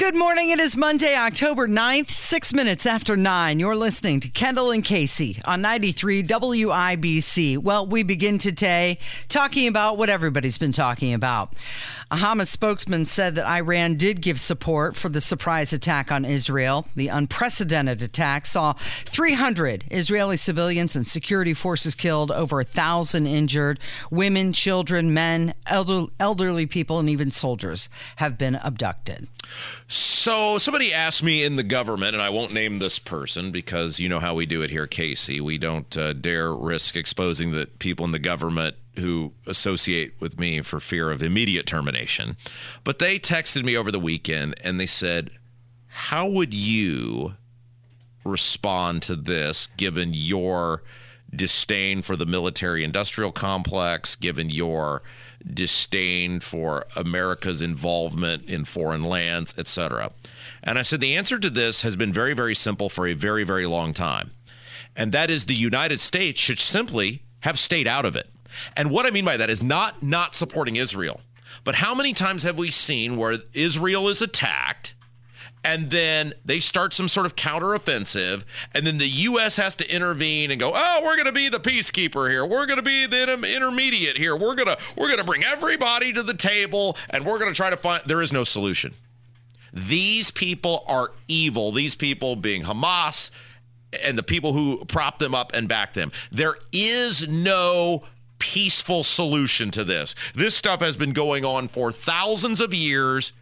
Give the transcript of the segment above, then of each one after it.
Good morning. It is Monday, October 9th, six minutes after nine. You're listening to Kendall and Casey on 93 WIBC. Well, we begin today talking about what everybody's been talking about. A Hamas spokesman said that Iran did give support for the surprise attack on Israel. The unprecedented attack saw 300 Israeli civilians and security forces killed, over a thousand injured. Women, children, men, elder, elderly people, and even soldiers have been abducted. So somebody asked me in the government, and I won't name this person because you know how we do it here, Casey. We don't uh, dare risk exposing the people in the government who associate with me for fear of immediate termination. But they texted me over the weekend and they said, "How would you respond to this given your disdain for the military industrial complex, given your disdain for America's involvement in foreign lands, etc. And I said the answer to this has been very, very simple for a very, very long time. And that is the United States should simply have stayed out of it. And what I mean by that is not not supporting Israel. But how many times have we seen where Israel is attacked and then they start some sort of counteroffensive, and then the U.S. has to intervene and go, "Oh, we're going to be the peacekeeper here. We're going to be the intermediate here. We're gonna we're gonna bring everybody to the table, and we're going to try to find." There is no solution. These people are evil. These people being Hamas and the people who prop them up and back them. There is no peaceful solution to this. This stuff has been going on for thousands of years.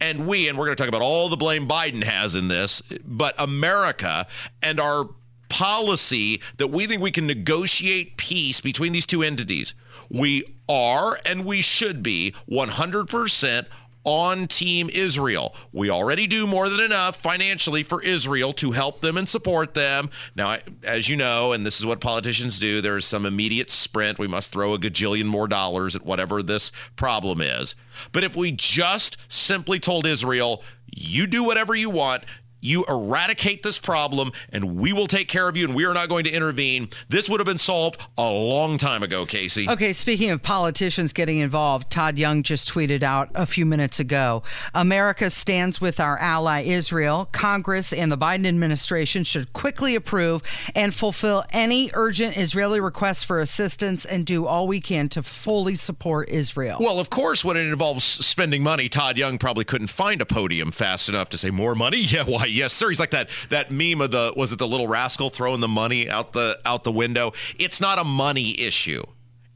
And we, and we're going to talk about all the blame Biden has in this, but America and our policy that we think we can negotiate peace between these two entities. We are and we should be 100% on Team Israel. We already do more than enough financially for Israel to help them and support them. Now, as you know, and this is what politicians do, there is some immediate sprint. We must throw a gajillion more dollars at whatever this problem is. But if we just simply told Israel, you do whatever you want, you eradicate this problem and we will take care of you and we are not going to intervene. This would have been solved a long time ago, Casey. Okay, speaking of politicians getting involved, Todd Young just tweeted out a few minutes ago America stands with our ally Israel. Congress and the Biden administration should quickly approve and fulfill any urgent Israeli requests for assistance and do all we can to fully support Israel. Well, of course, when it involves spending money, Todd Young probably couldn't find a podium fast enough to say more money. Yeah, why? Yes, sir. He's like that that meme of the was it the little rascal throwing the money out the out the window. It's not a money issue.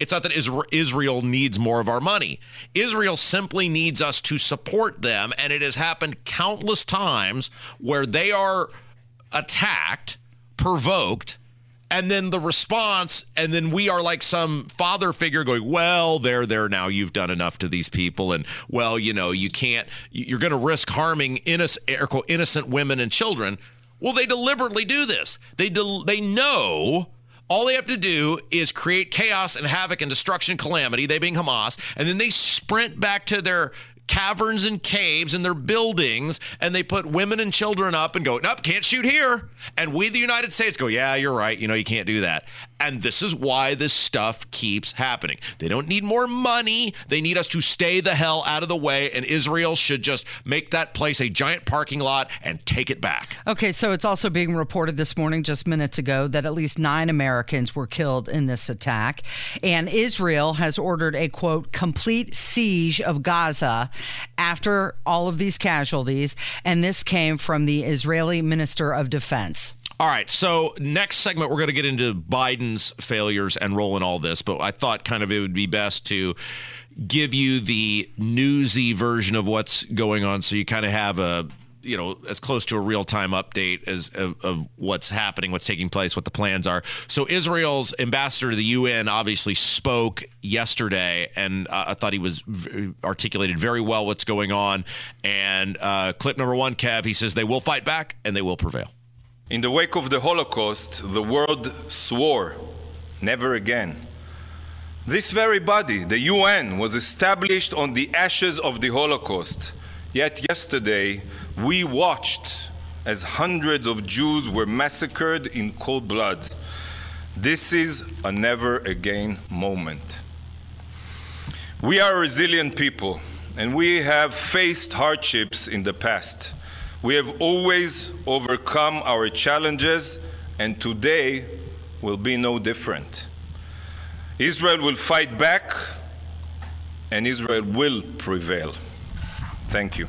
It's not that Israel needs more of our money. Israel simply needs us to support them, and it has happened countless times where they are attacked, provoked, and then the response and then we are like some father figure going well there there now you've done enough to these people and well you know you can't you're going to risk harming innocent innocent women and children. Well they deliberately do this. They del- they know all they have to do is create chaos and havoc and destruction calamity. They being hamas and then they sprint back to their caverns and caves and their buildings and they put women and children up and go, nope, can't shoot here. And we, the United States, go, yeah, you're right. You know, you can't do that. And this is why this stuff keeps happening. They don't need more money. They need us to stay the hell out of the way. And Israel should just make that place a giant parking lot and take it back. Okay, so it's also being reported this morning, just minutes ago, that at least nine Americans were killed in this attack. And Israel has ordered a quote, complete siege of Gaza after all of these casualties. And this came from the Israeli Minister of Defense. All right. So next segment, we're going to get into Biden's failures and role in all this. But I thought kind of it would be best to give you the newsy version of what's going on, so you kind of have a you know as close to a real time update as of, of, what's happening, what's taking place, what the plans are. So Israel's ambassador to the UN obviously spoke yesterday, and uh, I thought he was v- articulated very well what's going on. And uh, clip number one, Kev, he says they will fight back and they will prevail. In the wake of the Holocaust, the world swore never again. This very body, the UN, was established on the ashes of the Holocaust. Yet yesterday, we watched as hundreds of Jews were massacred in cold blood. This is a never again moment. We are resilient people, and we have faced hardships in the past. We have always overcome our challenges, and today will be no different. Israel will fight back, and Israel will prevail. Thank you.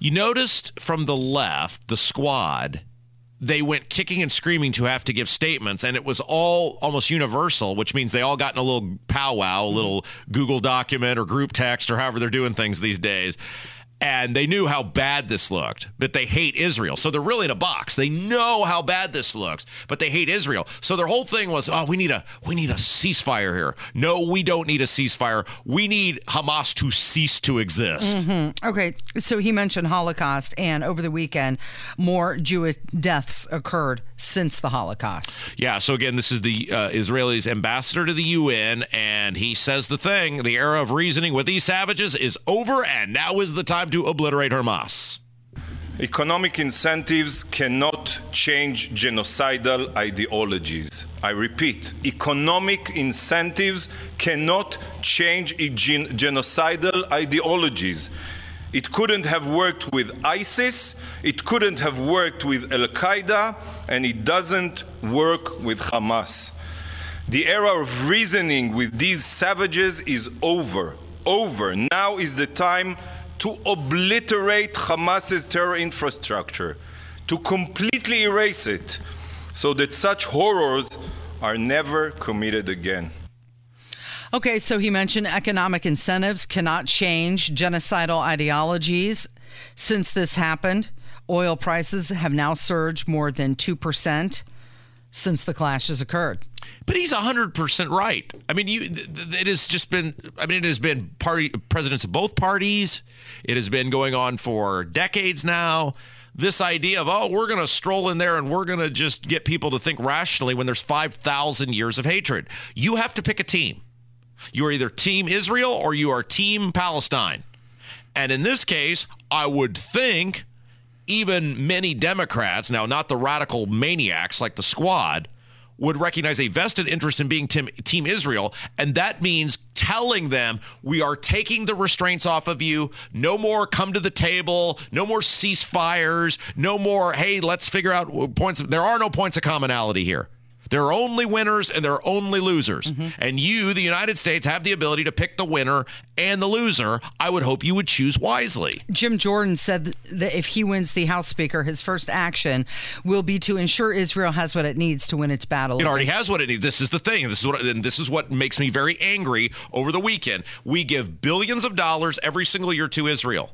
You noticed from the left, the squad, they went kicking and screaming to have to give statements, and it was all almost universal, which means they all got in a little powwow, a little Google document or group text or however they're doing things these days and they knew how bad this looked, but they hate Israel. So they're really in a box. They know how bad this looks, but they hate Israel. So their whole thing was, "Oh, we need a we need a ceasefire here." No, we don't need a ceasefire. We need Hamas to cease to exist. Mm-hmm. Okay, so he mentioned Holocaust, and over the weekend, more Jewish deaths occurred since the Holocaust. Yeah. So again, this is the uh, Israelis' ambassador to the UN, and he says the thing: the era of reasoning with these savages is over, and now is the time to obliterate Hamas. Economic incentives cannot change genocidal ideologies. I repeat, economic incentives cannot change gen- genocidal ideologies. It couldn't have worked with ISIS, it couldn't have worked with Al Qaeda, and it doesn't work with Hamas. The era of reasoning with these savages is over. Over. Now is the time to obliterate Hamas's terror infrastructure, to completely erase it, so that such horrors are never committed again. Okay, so he mentioned economic incentives cannot change genocidal ideologies. Since this happened, oil prices have now surged more than 2% since the clashes occurred. But he's 100% right. I mean, you it has just been I mean, it has been party presidents of both parties. It has been going on for decades now. This idea of, oh, we're going to stroll in there and we're going to just get people to think rationally when there's 5,000 years of hatred. You have to pick a team. You are either team Israel or you are team Palestine. And in this case, I would think even many Democrats, now not the radical maniacs like the squad, would recognize a vested interest in being team, team Israel. And that means telling them we are taking the restraints off of you. No more come to the table. No more ceasefires. No more, hey, let's figure out points. There are no points of commonality here. There are only winners and there are only losers. Mm-hmm. And you, the United States, have the ability to pick the winner and the loser. I would hope you would choose wisely. Jim Jordan said that if he wins the House Speaker, his first action will be to ensure Israel has what it needs to win its battle. It already has what it needs. This is the thing. This is what and this is what makes me very angry over the weekend. We give billions of dollars every single year to Israel.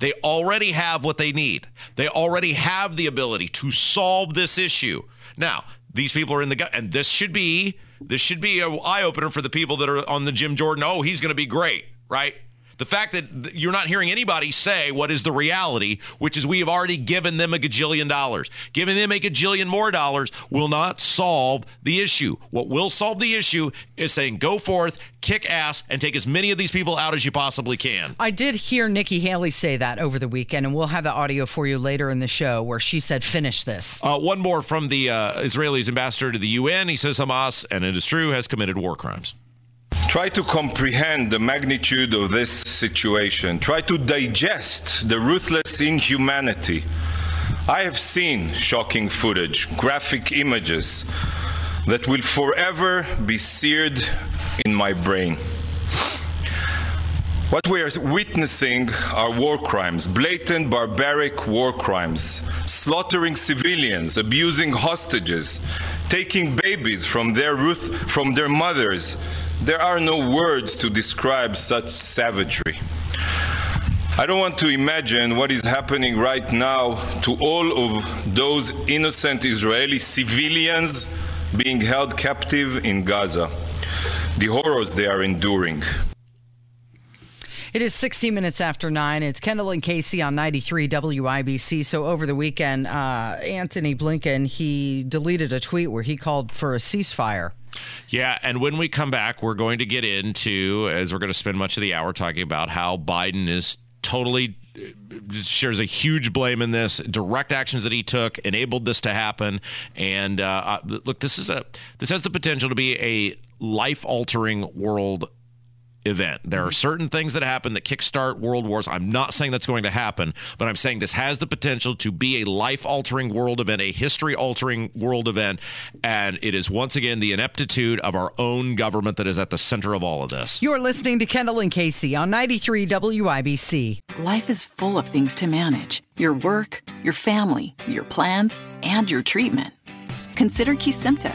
They already have what they need. They already have the ability to solve this issue. Now, these people are in the gut, and this should be this should be an eye opener for the people that are on the Jim Jordan. Oh, he's going to be great, right? The fact that you're not hearing anybody say what is the reality, which is we have already given them a gajillion dollars. Giving them a gajillion more dollars will not solve the issue. What will solve the issue is saying go forth, kick ass, and take as many of these people out as you possibly can. I did hear Nikki Haley say that over the weekend, and we'll have the audio for you later in the show where she said, finish this. Uh, one more from the uh, Israelis ambassador to the UN. He says Hamas, and it is true, has committed war crimes. Try to comprehend the magnitude of this situation. Try to digest the ruthless inhumanity. I have seen shocking footage, graphic images that will forever be seared in my brain. What we are witnessing are war crimes, blatant barbaric war crimes, slaughtering civilians, abusing hostages, taking babies from their, from their mothers, there are no words to describe such savagery. I don't want to imagine what is happening right now to all of those innocent Israeli civilians being held captive in Gaza, the horrors they are enduring. It is 60 minutes after nine. It's Kendall and Casey on 93 WIBC. So over the weekend, uh, Antony Blinken he deleted a tweet where he called for a ceasefire. Yeah, and when we come back, we're going to get into, as we're going to spend much of the hour talking about how Biden is totally shares a huge blame in this direct actions that he took enabled this to happen and uh, uh look this is a this has the potential to be a life altering world event. There are certain things that happen that kickstart world wars. I'm not saying that's going to happen, but I'm saying this has the potential to be a life altering world event, a history altering world event. And it is once again the ineptitude of our own government that is at the center of all of this. You're listening to Kendall and Casey on 93 WIBC. Life is full of things to manage your work, your family, your plans, and your treatment. Consider Kesimpta,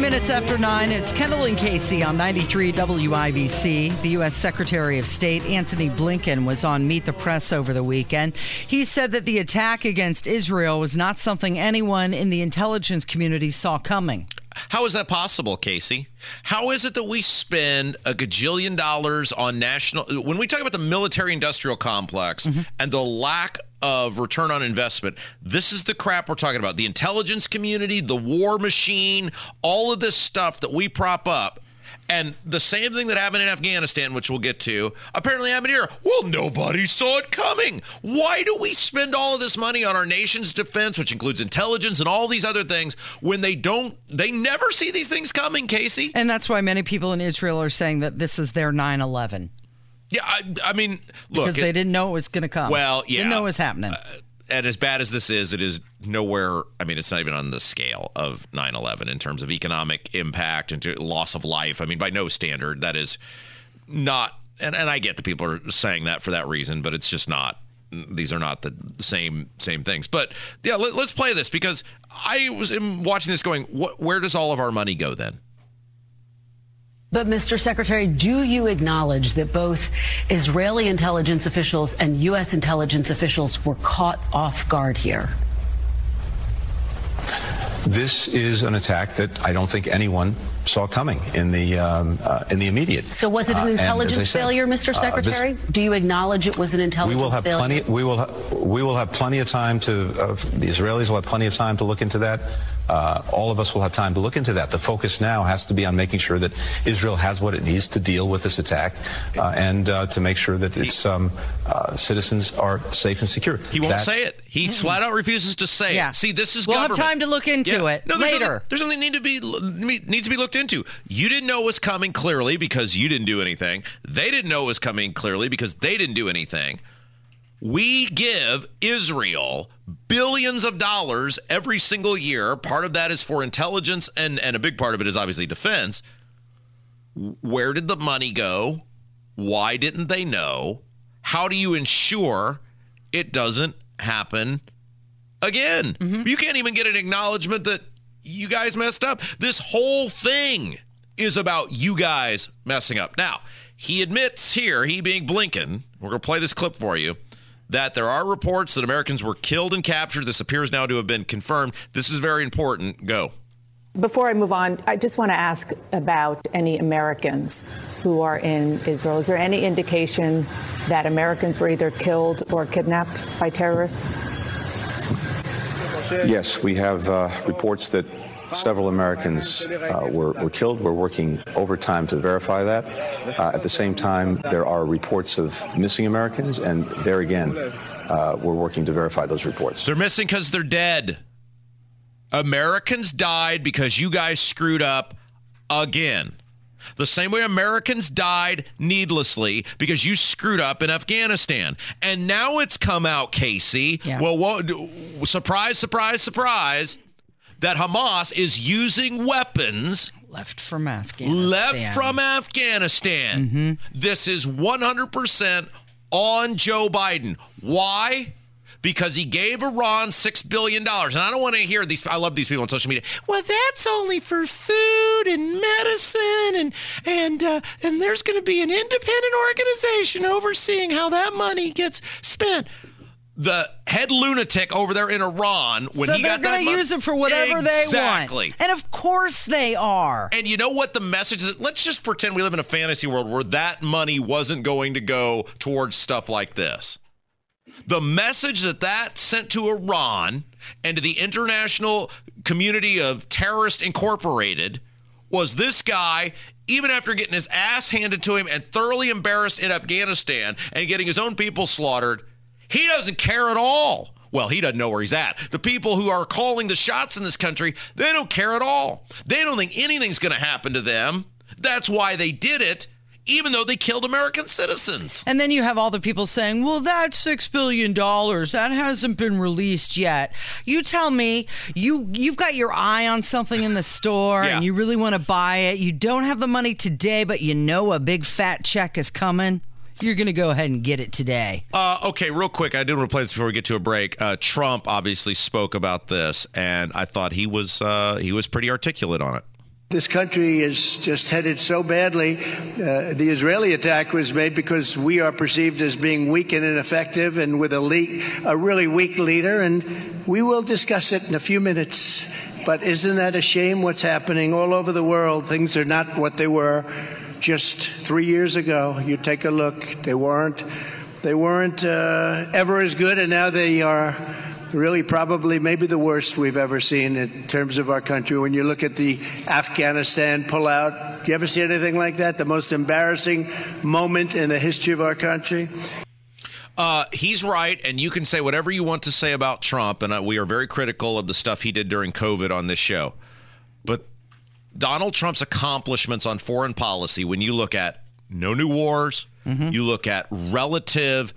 21 minutes after 9, it's Kendall and Casey on 93 WIBC. The U.S. Secretary of State Antony Blinken was on Meet the Press over the weekend. He said that the attack against Israel was not something anyone in the intelligence community saw coming. How is that possible, Casey? How is it that we spend a gajillion dollars on national when we talk about the military industrial complex mm-hmm. and the lack of return on investment. This is the crap we're talking about. The intelligence community, the war machine, all of this stuff that we prop up. And the same thing that happened in Afghanistan, which we'll get to, apparently happened here. Well, nobody saw it coming. Why do we spend all of this money on our nation's defense, which includes intelligence and all these other things, when they don't, they never see these things coming, Casey? And that's why many people in Israel are saying that this is their 9 11. Yeah, I, I mean, look, because they didn't know it was going to come. Well, yeah, didn't know it was happening. Uh, and as bad as this is, it is nowhere. I mean, it's not even on the scale of 9/11 in terms of economic impact and loss of life. I mean, by no standard, that is not. And, and I get that people are saying that for that reason, but it's just not. These are not the same same things. But yeah, let, us play this because I was watching this, going, what, where does all of our money go then? But, Mr. Secretary, do you acknowledge that both Israeli intelligence officials and U.S. intelligence officials were caught off guard here? This is an attack that I don't think anyone saw coming in the um, uh, in the immediate. So was it an uh, intelligence said, failure, Mr. Secretary? Uh, this, Do you acknowledge it was an intelligence we will have failure? Plenty, we will we will have plenty of time to. the Israelis will have plenty of time to look into that. Uh, all of us will have time to look into that. The focus now has to be on making sure that Israel has what it needs to deal with this attack uh, and uh, to make sure that its um, uh, citizens are safe and secure. He won't That's, say it. He flat out refuses to say yeah. it. See, this is we'll government. have time to look into yeah. it no, there's later. Something, there's something need to be needs to be looked into. You didn't know it was coming clearly because you didn't do anything. They didn't know it was coming clearly because they didn't do anything. We give Israel billions of dollars every single year. Part of that is for intelligence, and, and a big part of it is obviously defense. Where did the money go? Why didn't they know? How do you ensure it doesn't happen again? Mm-hmm. You can't even get an acknowledgement that you guys messed up. This whole thing is about you guys messing up. Now, he admits here, he being Blinken, we're going to play this clip for you that there are reports that Americans were killed and captured. This appears now to have been confirmed. This is very important. Go. Before I move on, I just want to ask about any Americans who are in Israel. Is there any indication that Americans were either killed or kidnapped by terrorists? Yes, we have uh, reports that several Americans uh, were, were killed. We're working overtime to verify that. Uh, at the same time, there are reports of missing Americans, and there again, uh, we're working to verify those reports. They're missing because they're dead. Americans died because you guys screwed up again. The same way Americans died needlessly because you screwed up in Afghanistan. And now it's come out, Casey. Yeah. Well, what, surprise, surprise, surprise, that Hamas is using weapons Left from Afghanistan. left from Afghanistan. Mm-hmm. This is 100% on Joe Biden. Why? Because he gave Iran $6 billion. And I don't want to hear these. I love these people on social media. Well, that's only for food and medicine. And, and, uh, and there's going to be an independent organization overseeing how that money gets spent. The head lunatic over there in Iran, when so he they're got that going to use it for whatever they want. Exactly. And of course they are. And you know what the message is? Let's just pretend we live in a fantasy world where that money wasn't going to go towards stuff like this. The message that that sent to Iran and to the international community of terrorist incorporated was this guy even after getting his ass handed to him and thoroughly embarrassed in Afghanistan and getting his own people slaughtered, he doesn't care at all. Well, he doesn't know where he's at. The people who are calling the shots in this country, they don't care at all. They don't think anything's going to happen to them. That's why they did it, even though they killed American citizens. And then you have all the people saying, well, that's $6 billion, that hasn't been released yet. You tell me, you, you've got your eye on something in the store Yeah. and you really want to buy it. You don't have the money today, but you know a big fat check is coming. You're going to go ahead and get it today. Uh, okay, real quick, I did want to play this before we get to a break. Uh, Trump obviously spoke about this, and I thought he was uh, he was pretty articulate on it. This country is just headed so badly. Uh, the Israeli attack was made because we are perceived as being weak and ineffective and with a, le- a really weak leader. And we will discuss it in a few minutes. But isn't that a shame what's happening all over the world? Things are not what they were just three years ago. You take a look, they weren't. They weren't uh, ever as good, and now they are really probably maybe the worst we've ever seen in terms of our country. When you look at the Afghanistan pullout, you ever see anything like that? The most embarrassing moment in the history of our country. Uh, he's right, and you can say whatever you want to say about Trump, and uh, we are very critical of the stuff he did during COVID on this show. But Donald Trump's accomplishments on foreign policy, when you look at no new wars, you look at relative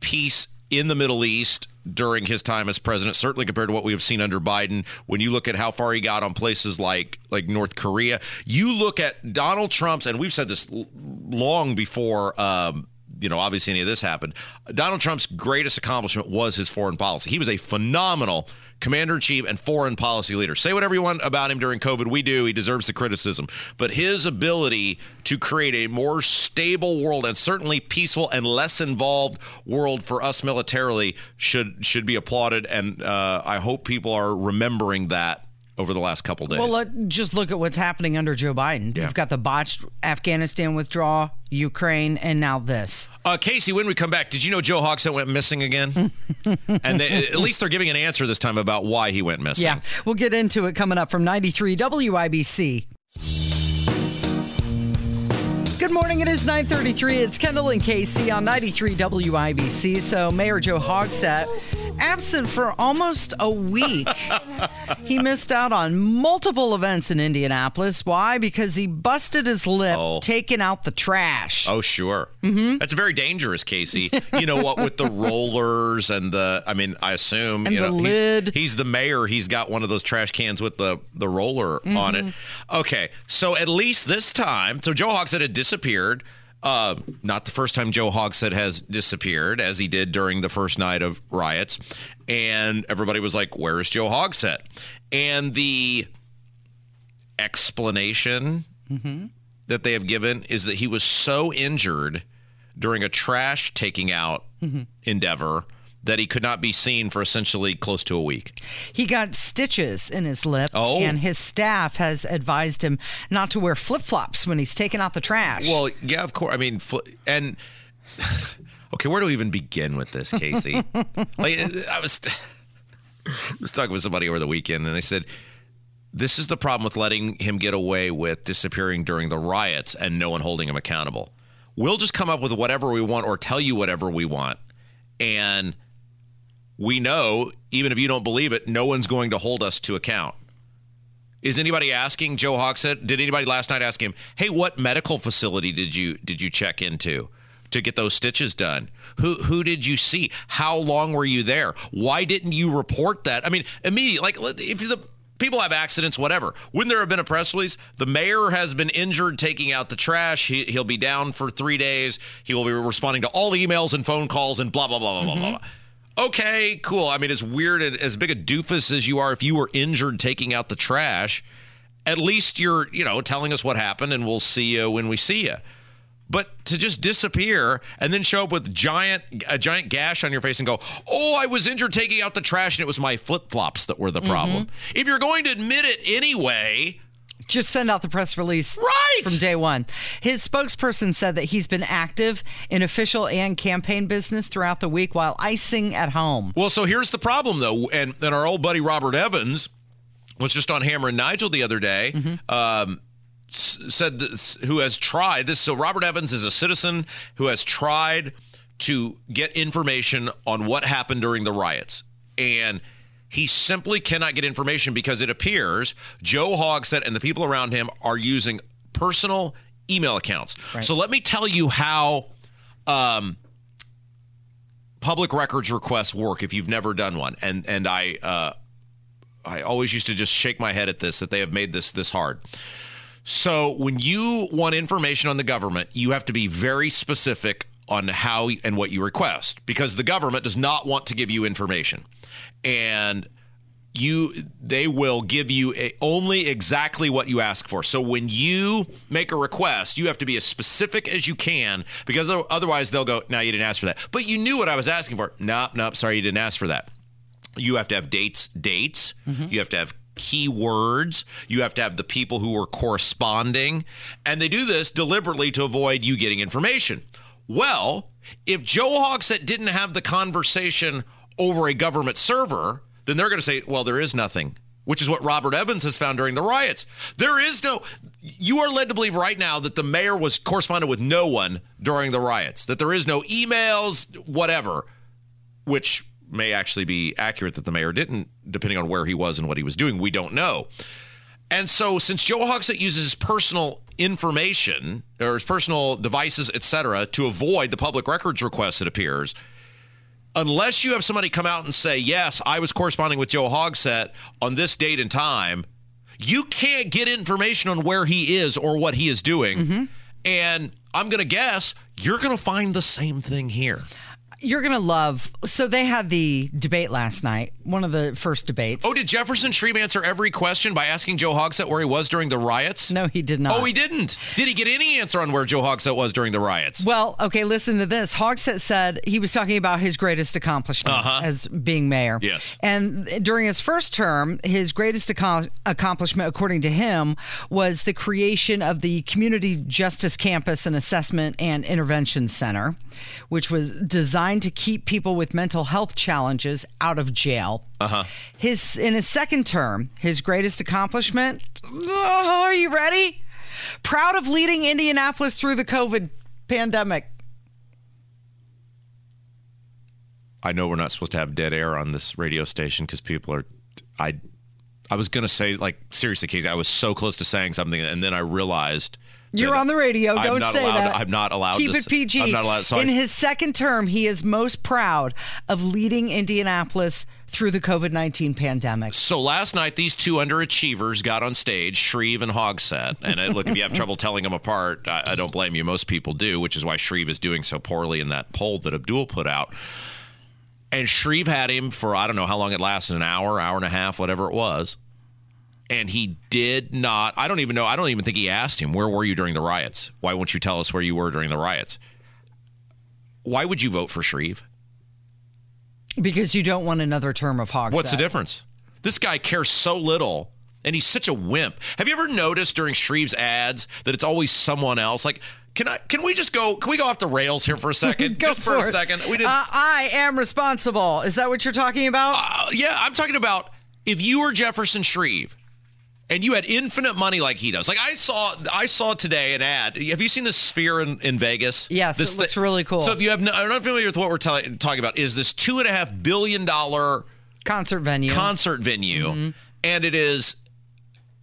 peace in the Middle East during his time as president, certainly compared to what we have seen under Biden. When you look at how far he got on places like like North Korea, you look at Donald Trump's, and we've said this long before. Um, you know, obviously any of this happened. Donald Trump's greatest accomplishment was his foreign policy. He was a phenomenal commander in chief and foreign policy leader. Say whatever you want about him during COVID. We do. He deserves the criticism. But his ability to create a more stable world and certainly peaceful and less involved world for us militarily should should be applauded. And uh, I hope people are remembering that over the last couple days. Well, let, just look at what's happening under Joe Biden. You've got the botched Afghanistan withdrawal, Ukraine, and now this. Uh, Casey, when we come back, did you know Joe Hogsett went missing again? and they, at least they're giving an answer this time about why he went missing. Yeah, we'll get into it coming up from 93 WIBC. Good morning. It is 9:33. It's Kendall and Casey on 93 WIBC. So Mayor Joe Hogsett absent for almost a week. he missed out on multiple events in Indianapolis. Why? Because he busted his lip Oh. taking out the trash. Oh, sure. Mm-hmm. That's very dangerous, Casey. You know what? With the rollers and the, I mean, I assume And you the know, he's- lid. He's, the mayor. He's got one of those trash cans with the the roller on it. Mm-hmm. Okay, so at least this time, so Joe Hogsett had disappeared. Uh, not the first time Joe Hogsett has disappeared, as he did during the first night of riots, and everybody was like, "Where is Joe Hogsett?" And the explanation that they have given is that he was so injured during a trash taking out endeavor that he could not be seen for essentially close to a week. He got stitches in his lip, Oh. and his staff has advised him not to wear flip flops when he's taking out the trash. Well, yeah, of course. I mean, and okay, where do we even begin with this, Casey? like, I was, I was talking with somebody over the weekend, and they said This is the problem with letting him get away with disappearing during the riots and no one holding him accountable. We'll just come up with whatever we want or tell you whatever we want. And we know, even if you don't believe it, no one's going to hold us to account. Is anybody asking Joe Hogsett? Did anybody last night ask him, "Hey, what medical facility did you did you check into to get those stitches done? Who who did you see? How long were you there? Why didn't you report that?" I mean, immediately, like if the people have accidents, whatever. Wouldn't there have been a press release? The mayor has been injured taking out the trash. He, he'll be down for three days. He will be responding to all the emails and phone calls and blah blah blah blah blah blah. Mm-hmm. Okay, cool. I mean, as weird and as big a doofus as you are, if you were injured taking out the trash, at least you're, you know, telling us what happened and we'll see you when we see you. But to just disappear and then show up with giant a giant gash on your face and go, "Oh, I was injured taking out the trash and it was my flip-flops that were the mm-hmm. problem." If you're going to admit it anyway, Just send out the press release Right. from day one. His spokesperson said that he's been active in official and campaign business throughout the week while icing at home. Well, so here's the problem, though, and and our old buddy Robert Evans was just on Hammer and Nigel the other day. Um, said this, who has tried this. So Robert Evans is a citizen who has tried to get information on what happened during the riots, and he simply cannot get information because it appears Joe Hogsett and the people around him are using personal email accounts. So let me tell you how. Um, public records requests work if you've never done one and and i uh i always used to just shake my head at this that they have made this this hard so when you want information on the government you have to be very specific on how and what you request because the government does not want to give you information and you they will give you a, only exactly what you ask for. So when you make a request you have to be as specific as you can because otherwise they'll go no you didn't ask for that. But you knew what i was asking for. Nope nope sorry you didn't ask for that. You have to have dates dates. Mm-hmm. You have to have keywords. You have to have the people who are corresponding. And they do this deliberately to avoid you getting information. Well if joe hogsett didn't have the conversation over a government server then they're going to say well there is nothing which is what robert evans has found during the riots there is no you are led to believe right now that the mayor was corresponded with no one during the riots that there is no emails whatever which may actually be accurate that the mayor didn't, depending on where he was and what he was doing. We don't know. And so, since Joe Hogsett uses his personal information or his personal devices, etc., to avoid the public records request, it appears, unless you have somebody come out and say, "Yes, I was corresponding with Joe Hogsett on this date and time," you can't get information on where he is or what he is doing. Mm-hmm. And I'm going to guess you're going to find the same thing here. You're going to love. So they had the debate last night, one of the first debates. Oh, did Jefferson Shreve answer every question by asking Joe Hogsett where he was during the riots? No, he did not. Oh, he didn't. Did he get any answer on where Joe Hogsett was during the riots? Well, okay, listen to this. Hogsett said he was talking about his greatest accomplishment Uh-huh. as being mayor. Yes. And during his first term, his greatest accom- accomplishment, according to him, was the creation of the Community Justice Campus and Assessment and Intervention Center, which was designed to keep people with mental health challenges out of jail. Uh huh. His in his second term, his greatest accomplishment. Oh, are you ready? Proud of leading Indianapolis through the COVID pandemic. I know we're not supposed to have dead air on this radio station because people are. I, I was gonna say like seriously, Casey. I was so close to saying something, and then I realized You're on the radio. I'm Don't not say allowed- that. I'm not allowed Keep to it PG. I'm not allowed- so In his second term, he is most proud of leading Indianapolis through the COVID 19 pandemic. So last night, these two underachievers got on stage, Shreve and Hogsett. And uh, look, if you have trouble telling them apart, I, I don't blame you. Most people do, which is why Shreve is doing so poorly in that poll that Abdul put out. And Shreve had him for I don't know how long it lasted an hour, hour and a half, whatever it was. And he did not, I don't even know, I don't even think he asked him, Where were you during the riots? Why won't you tell us where you were during the riots? Why would you vote for Shreve? Because you don't want another term of Hogsett. What's the difference? This guy cares so little and he's such a wimp. Have you ever noticed during Shreve's ads that it's always someone else? Like, can I can we just go can we go off the rails here for a second? Go just for, a it. second. We didn't Uh, I am responsible. Is that what you're talking about? Uh, yeah, I'm talking about if you were Jefferson Shreve and you had infinite money like he does. Like I saw, I saw today an ad. Have you seen the Sphere in, in Vegas? Yes, this it looks really cool. So if you have, no, I'm not familiar with what we're talking about. Is this two and a half billion dollar concert venue? Concert venue, Mm-hmm. and it is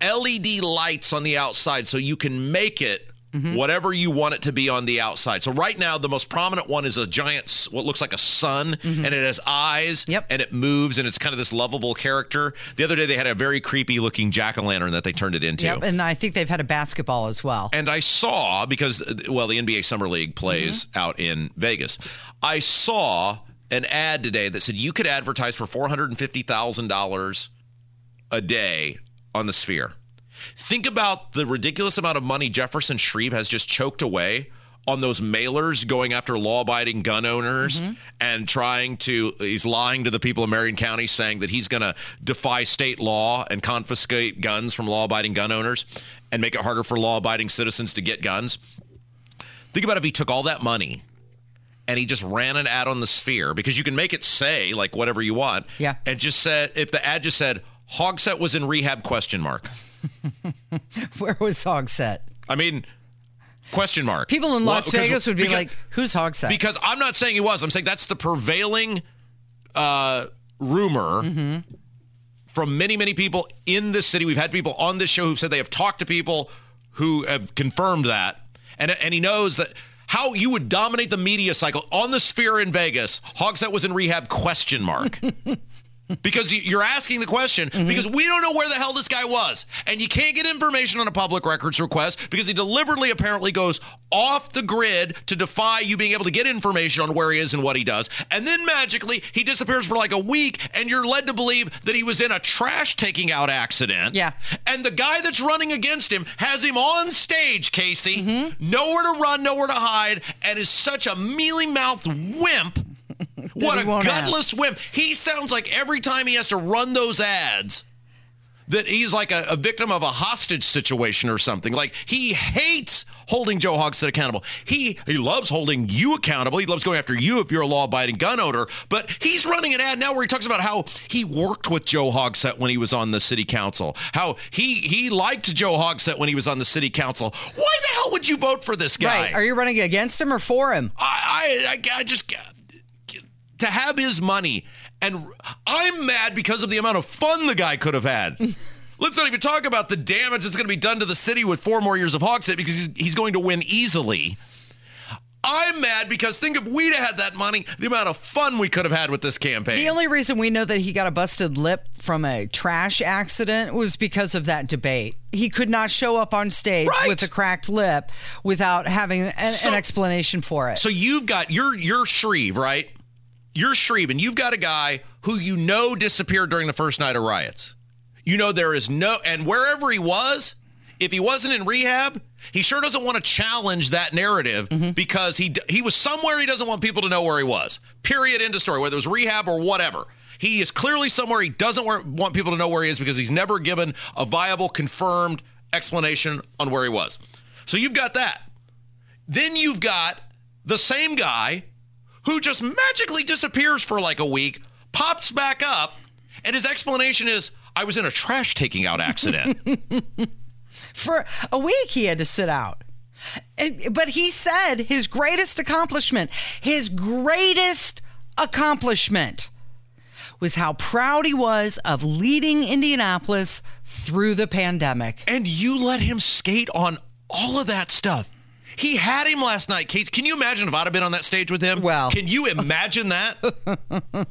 LED lights on the outside, so you can make it. Mm-hmm. Whatever you want it to be on the outside. So right now, the most prominent one is a giant, what looks like a sun, Mm-hmm. and it has eyes, Yep. and it moves, and it's kind of this lovable character. The other day, they had a very creepy looking jack o' lantern that they turned it into. Yep, and I think they've had a basketball as well. And I saw because well, the NBA Summer League plays Mm-hmm. out in Vegas. I saw an ad today that said you could advertise for four hundred and fifty thousand dollars a day on the Sphere. Think about the ridiculous amount of money Jefferson Shreve has just choked away on those mailers going after law-abiding gun owners Mm-hmm. and trying to he's lying to the people of Marion County saying that he's going to defy state law and confiscate guns from law-abiding gun owners and make it harder for law-abiding citizens to get guns. Think about if he took all that money and he just ran an ad on the sphere because you can make it say like whatever you want. Yeah. And just said if the ad just said Hogsett was in rehab question mark. Where was Hogsett? I mean question mark. People in Las because- Vegas would be because- like, "Who's Hogsett?" Because I'm not saying he was. I'm saying that's the prevailing uh, rumor Mm-hmm. from many, many people in this city. We've had people on this show who've said they have talked to people who have confirmed that, and and he knows that. How you would dominate the media cycle on the sphere in Vegas? Hogsett was in rehab? Question mark. because you- you're asking the question mm-hmm. because we don't know where the hell this guy was. And you can't get information on a public records request because he deliberately apparently goes off the grid to defy you being able to get information on where he is and what he does. And then magically he disappears for like a week and you're led to believe that he was in a trash taking out accident. Yeah. and the guy that's running against him has him on stage casey mm-hmm. nowhere to run nowhere to hide and is such a mealy-mouthed wimp what a gutless wimp. He sounds like every time he has to run those ads that he's like a, a victim of a hostage situation or something. Like he hates holding Joe Hogsett accountable. He he loves holding you accountable. He loves going after you if you're a law-abiding gun owner. But he's running an ad now where he talks about how he worked with Joe Hogsett when he was on the city council. How he he liked Joe Hogsett when he was on the city council. Why the hell would you vote for this guy? right? Are you running against him or for him? I, I, I just to have his money, and I'm mad because of the amount of fun the guy could have had. Let's not even talk about the damage that's going to be done to the city with four more years of Hogsett because he's, he's going to win easily. I'm mad because think if we'd have had that money, the amount of fun we could have had with this campaign. The only reason we know that he got a busted lip from a trash accident was because of that debate. He could not show up on stage Right. with a cracked lip without having an, So- an explanation for it. So you've got you're you're Shreve, right? You're Shreve, and you've got a guy who you know disappeared during the first night of riots. You know there is no and wherever he was, if he wasn't in rehab, he sure doesn't want to challenge that narrative mm-hmm. because he he was somewhere he doesn't want people to know where he was. Period. End of story. Whether it was rehab or whatever. He is clearly somewhere he doesn't want people to know where he is because he's never given a viable, confirmed explanation on where he was. So you've got that. Then you've got the same guy who just magically disappears for like a week, pops back up, and his explanation is, I was in a trash taking out accident. for a week he had to sit out. But he said his greatest accomplishment, his greatest accomplishment was how proud he was of leading Indianapolis through the pandemic. and you let him skate on all of that stuff. He had him last night, Kate. Can you imagine if I'd have been on that stage with him? Well. can you imagine that?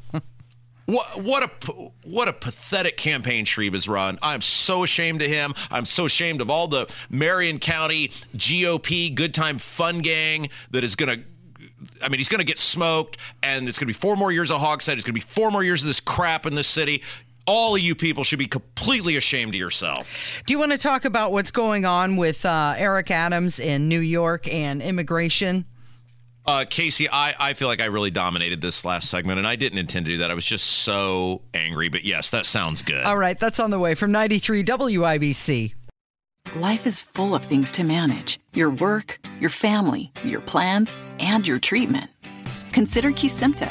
What what a what a pathetic campaign Shreve has run. I'm so ashamed of him. I'm so ashamed of all the Marion County GOP good time fun gang that is going to I mean, he's going to get smoked, and it's going to be four more years of Hogsett. It's going to be four more years of this crap in this city. All of you people should be completely ashamed of yourself. Do you want to talk about what's going on with uh, Eric Adams in New York and immigration? Uh, Casey, I, I feel like I really dominated this last segment, and I didn't intend to do that. I was just so angry. But yes, that sounds good. All right, that's on the way from 93 WIBC. Life is full of things to manage your work, your family, your plans, and your treatment. Consider Kesimpta,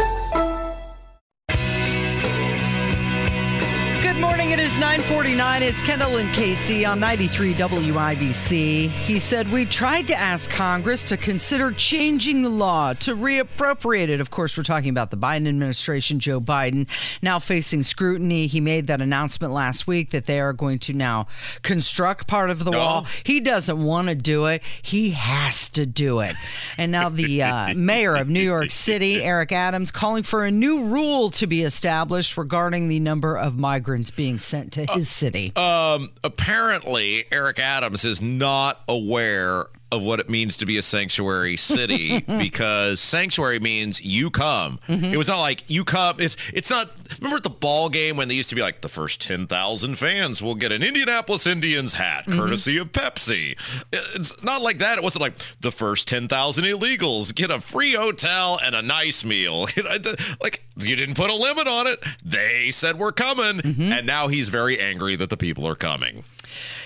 Morning. It is 949. It's Kendall and Casey on 93 WIBC. He said, We tried to ask Congress to consider changing the law to reappropriate it. Of course, we're talking about the Biden administration, Joe Biden, now facing scrutiny. He made that announcement last week that they are going to now construct part of the wall. He doesn't want to do it, he has to do it. And now the uh, mayor of New York City, Eric Adams, calling for a new rule to be established regarding the number of migrants being sent to his city. Um, apparently, Eric Adams is not aware of what it means to be a sanctuary city because sanctuary means you come. Mm-hmm. It was not like you come. It's it's not. Remember at the ball game when they used to be like the first ten thousand fans will get an Indianapolis Indians hat mm-hmm. courtesy of Pepsi. It's not like that. It wasn't like the first ten thousand illegals get a free hotel and a nice meal. You know, the- like you didn't put a limit on it. They said we're coming, mm-hmm. and now he's very angry that the people are coming.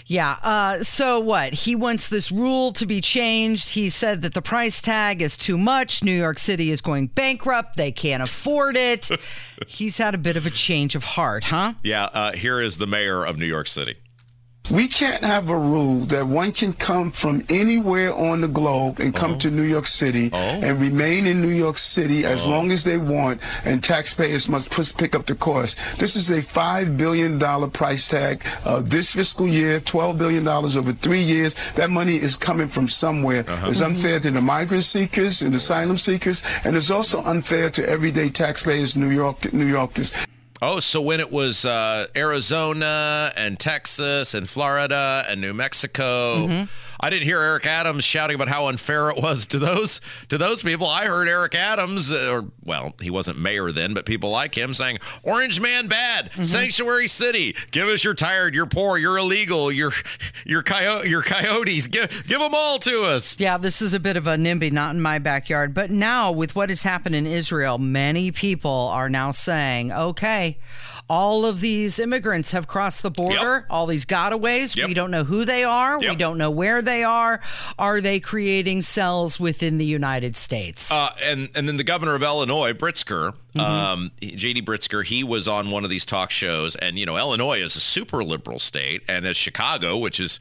Yeah. Uh, so what? He wants this rule to be changed. He said that the price tag is too much. New York City is going bankrupt. They can't afford it. He's had a bit of a change of heart, huh? Yeah, uh, here is the mayor of New York City. We can't have a rule that one can come from anywhere on the globe and come to New York City and remain in New York City as long as they want, and taxpayers must pick up the cost. This is a $5 billion price tag. Uh, this fiscal year, $12 billion over three years. That money is coming from somewhere. It's unfair to the migrant seekers and asylum seekers, and it's also unfair to everyday taxpayers, New York, New Yorkers. Oh, so when it was uh, Arizona and Texas and Florida and New Mexico, I didn't hear Eric Adams shouting about how unfair it was to those to those people. I heard Eric Adams, uh, or well, he wasn't mayor then, but people like him saying, "Orange man bad, sanctuary city. Give us your tired, you're poor, you're illegal, you're you're coyote, you're coyotes. Give give them all to us." Yeah, this is a bit of a NIMBY, not in my backyard. But now, with what has happened in Israel, many people are now saying, okay, all of these immigrants have crossed the border, all these gotaways. Yep. We don't know who they are. We don't know where they are. Are they creating cells within the United States? Uh, and and then the governor of Illinois, Pritzker, um, J.D. Pritzker, he was on one of these talk shows, and you know Illinois is a super liberal state, and as Chicago, which is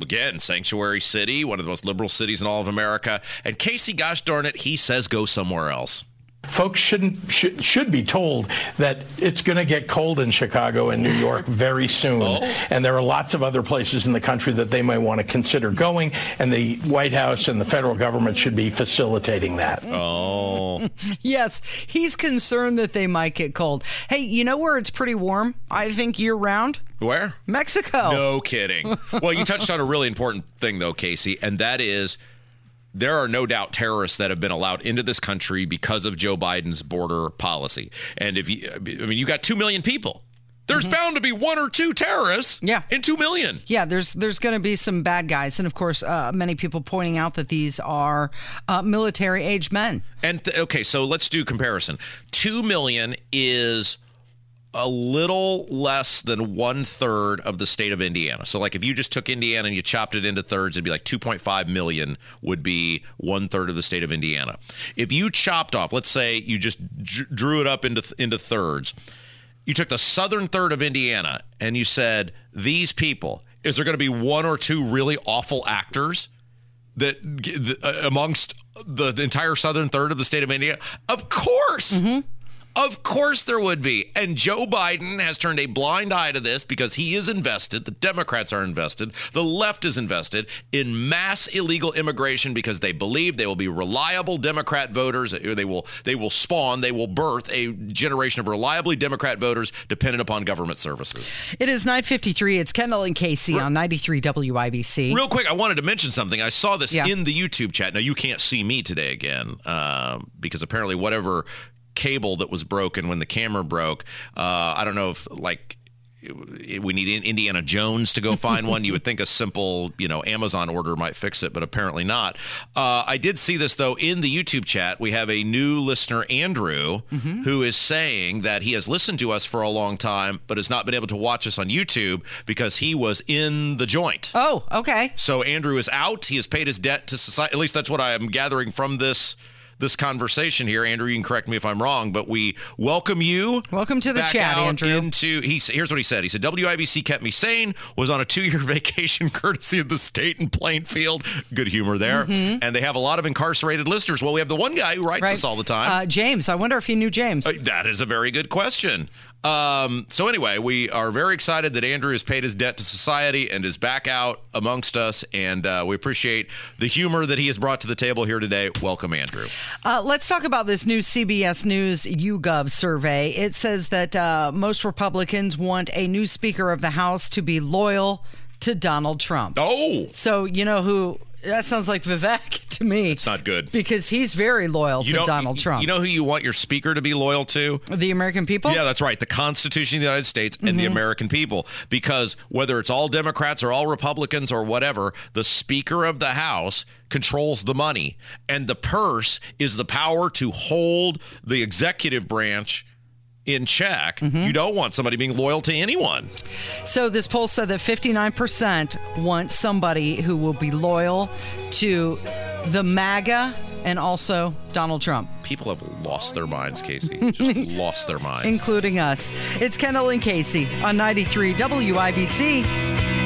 again sanctuary city, one of the most liberal cities in all of America, and Casey, gosh darn it, he says go somewhere else. Folks shouldn't should, should be told that it's going to get cold in Chicago and New York very soon, oh. and there are lots of other places in the country that they might want to consider going, and the White House and the federal government should be facilitating that. Oh, yes, he's concerned that they might get cold. Hey, you know where it's pretty warm? I think year round? where? Mexico. No kidding. well, you touched on a really important thing, though, Casey, and that is there are no doubt terrorists that have been allowed into this country because of Joe Biden's border policy. And if you, I mean, you got 2 million people. There's bound to be one or two terrorists Yeah. in 2 million. Yeah, there's there's going to be some bad guys, and of course, uh, many people pointing out that these are uh, military age men. And th- okay, so let's do comparison. 2 million is a little less than one third of the state of Indiana. So, like, if you just took Indiana and you chopped it into thirds, it'd be like 2.5 million would be one third of the state of Indiana. If you chopped off, let's say you just drew it up into into thirds, you took the southern third of Indiana and you said these people. Is there going to be one or two really awful actors that uh, amongst the entire southern third of the state of Indiana? Of course. Of course there would be. And Joe Biden has turned a blind eye to this because he is invested. The Democrats are invested. The left is invested in mass illegal immigration because they believe they will be reliable Democrat voters. They will they will spawn, they will birth a generation of reliably Democrat voters dependent upon government services. It is 9:53. It's Kendall and Casey on 93 WIBC. Real quick, I wanted to mention something. I saw this Yeah. in the YouTube chat. Now you can't see me today again um, because apparently whatever cable that was broken when the camera broke. Uh, I don't know if like we need Indiana Jones to go find one. You would think a simple, you know, Amazon order might fix it, but apparently not. Uh, I did see this though in the YouTube chat. We have a new listener, Andrew, Mm-hmm. who is saying that he has listened to us for a long time, but has not been able to watch us on YouTube because he was in the joint. Oh, okay. So Andrew is out. He has paid his debt to society. At least that's what I am gathering from this this conversation here. Andrew, you can correct me if I'm wrong, but we welcome you. Welcome to the chat, Andrew. Into he's here's what he said. He said WIBC kept me sane. Was on a two year vacation courtesy of the state in Plainfield. Good humor there. Mhm. And they have a lot of incarcerated listeners. Well, we have the one guy who writes Right. us all the time. Uh, James, I wonder if he knew James. Uh, That is a very good question. Um, so anyway, we are very excited that Andrew has paid his debt to society and is back out amongst us, and uh, we appreciate the humor that he has brought to the table here today. Welcome, Andrew. Uh, let's talk about this new CBS News YouGov survey. It says that uh, most Republicans want a new Speaker of the House to be loyal to Donald Trump. Oh, so you know who? That sounds like Vivek to me. It's not good. because he's very loyal You to Donald Trump. You know who you want your speaker to be loyal to? the American people. Yeah, that's right. The Constitution of the United States and the Mhm. American people. Because whether it's all Democrats or all Republicans or whatever, the Speaker of the House controls the money. And the purse is the power to hold the executive branch in check. Mm-hmm. You don't want somebody being loyal to anyone. So this poll said that 59% want somebody who will be loyal to the MAGA and also Donald Trump. People have lost their minds, Casey. Just lost their minds. including us. It's Kendall and Casey on 93 WIBC.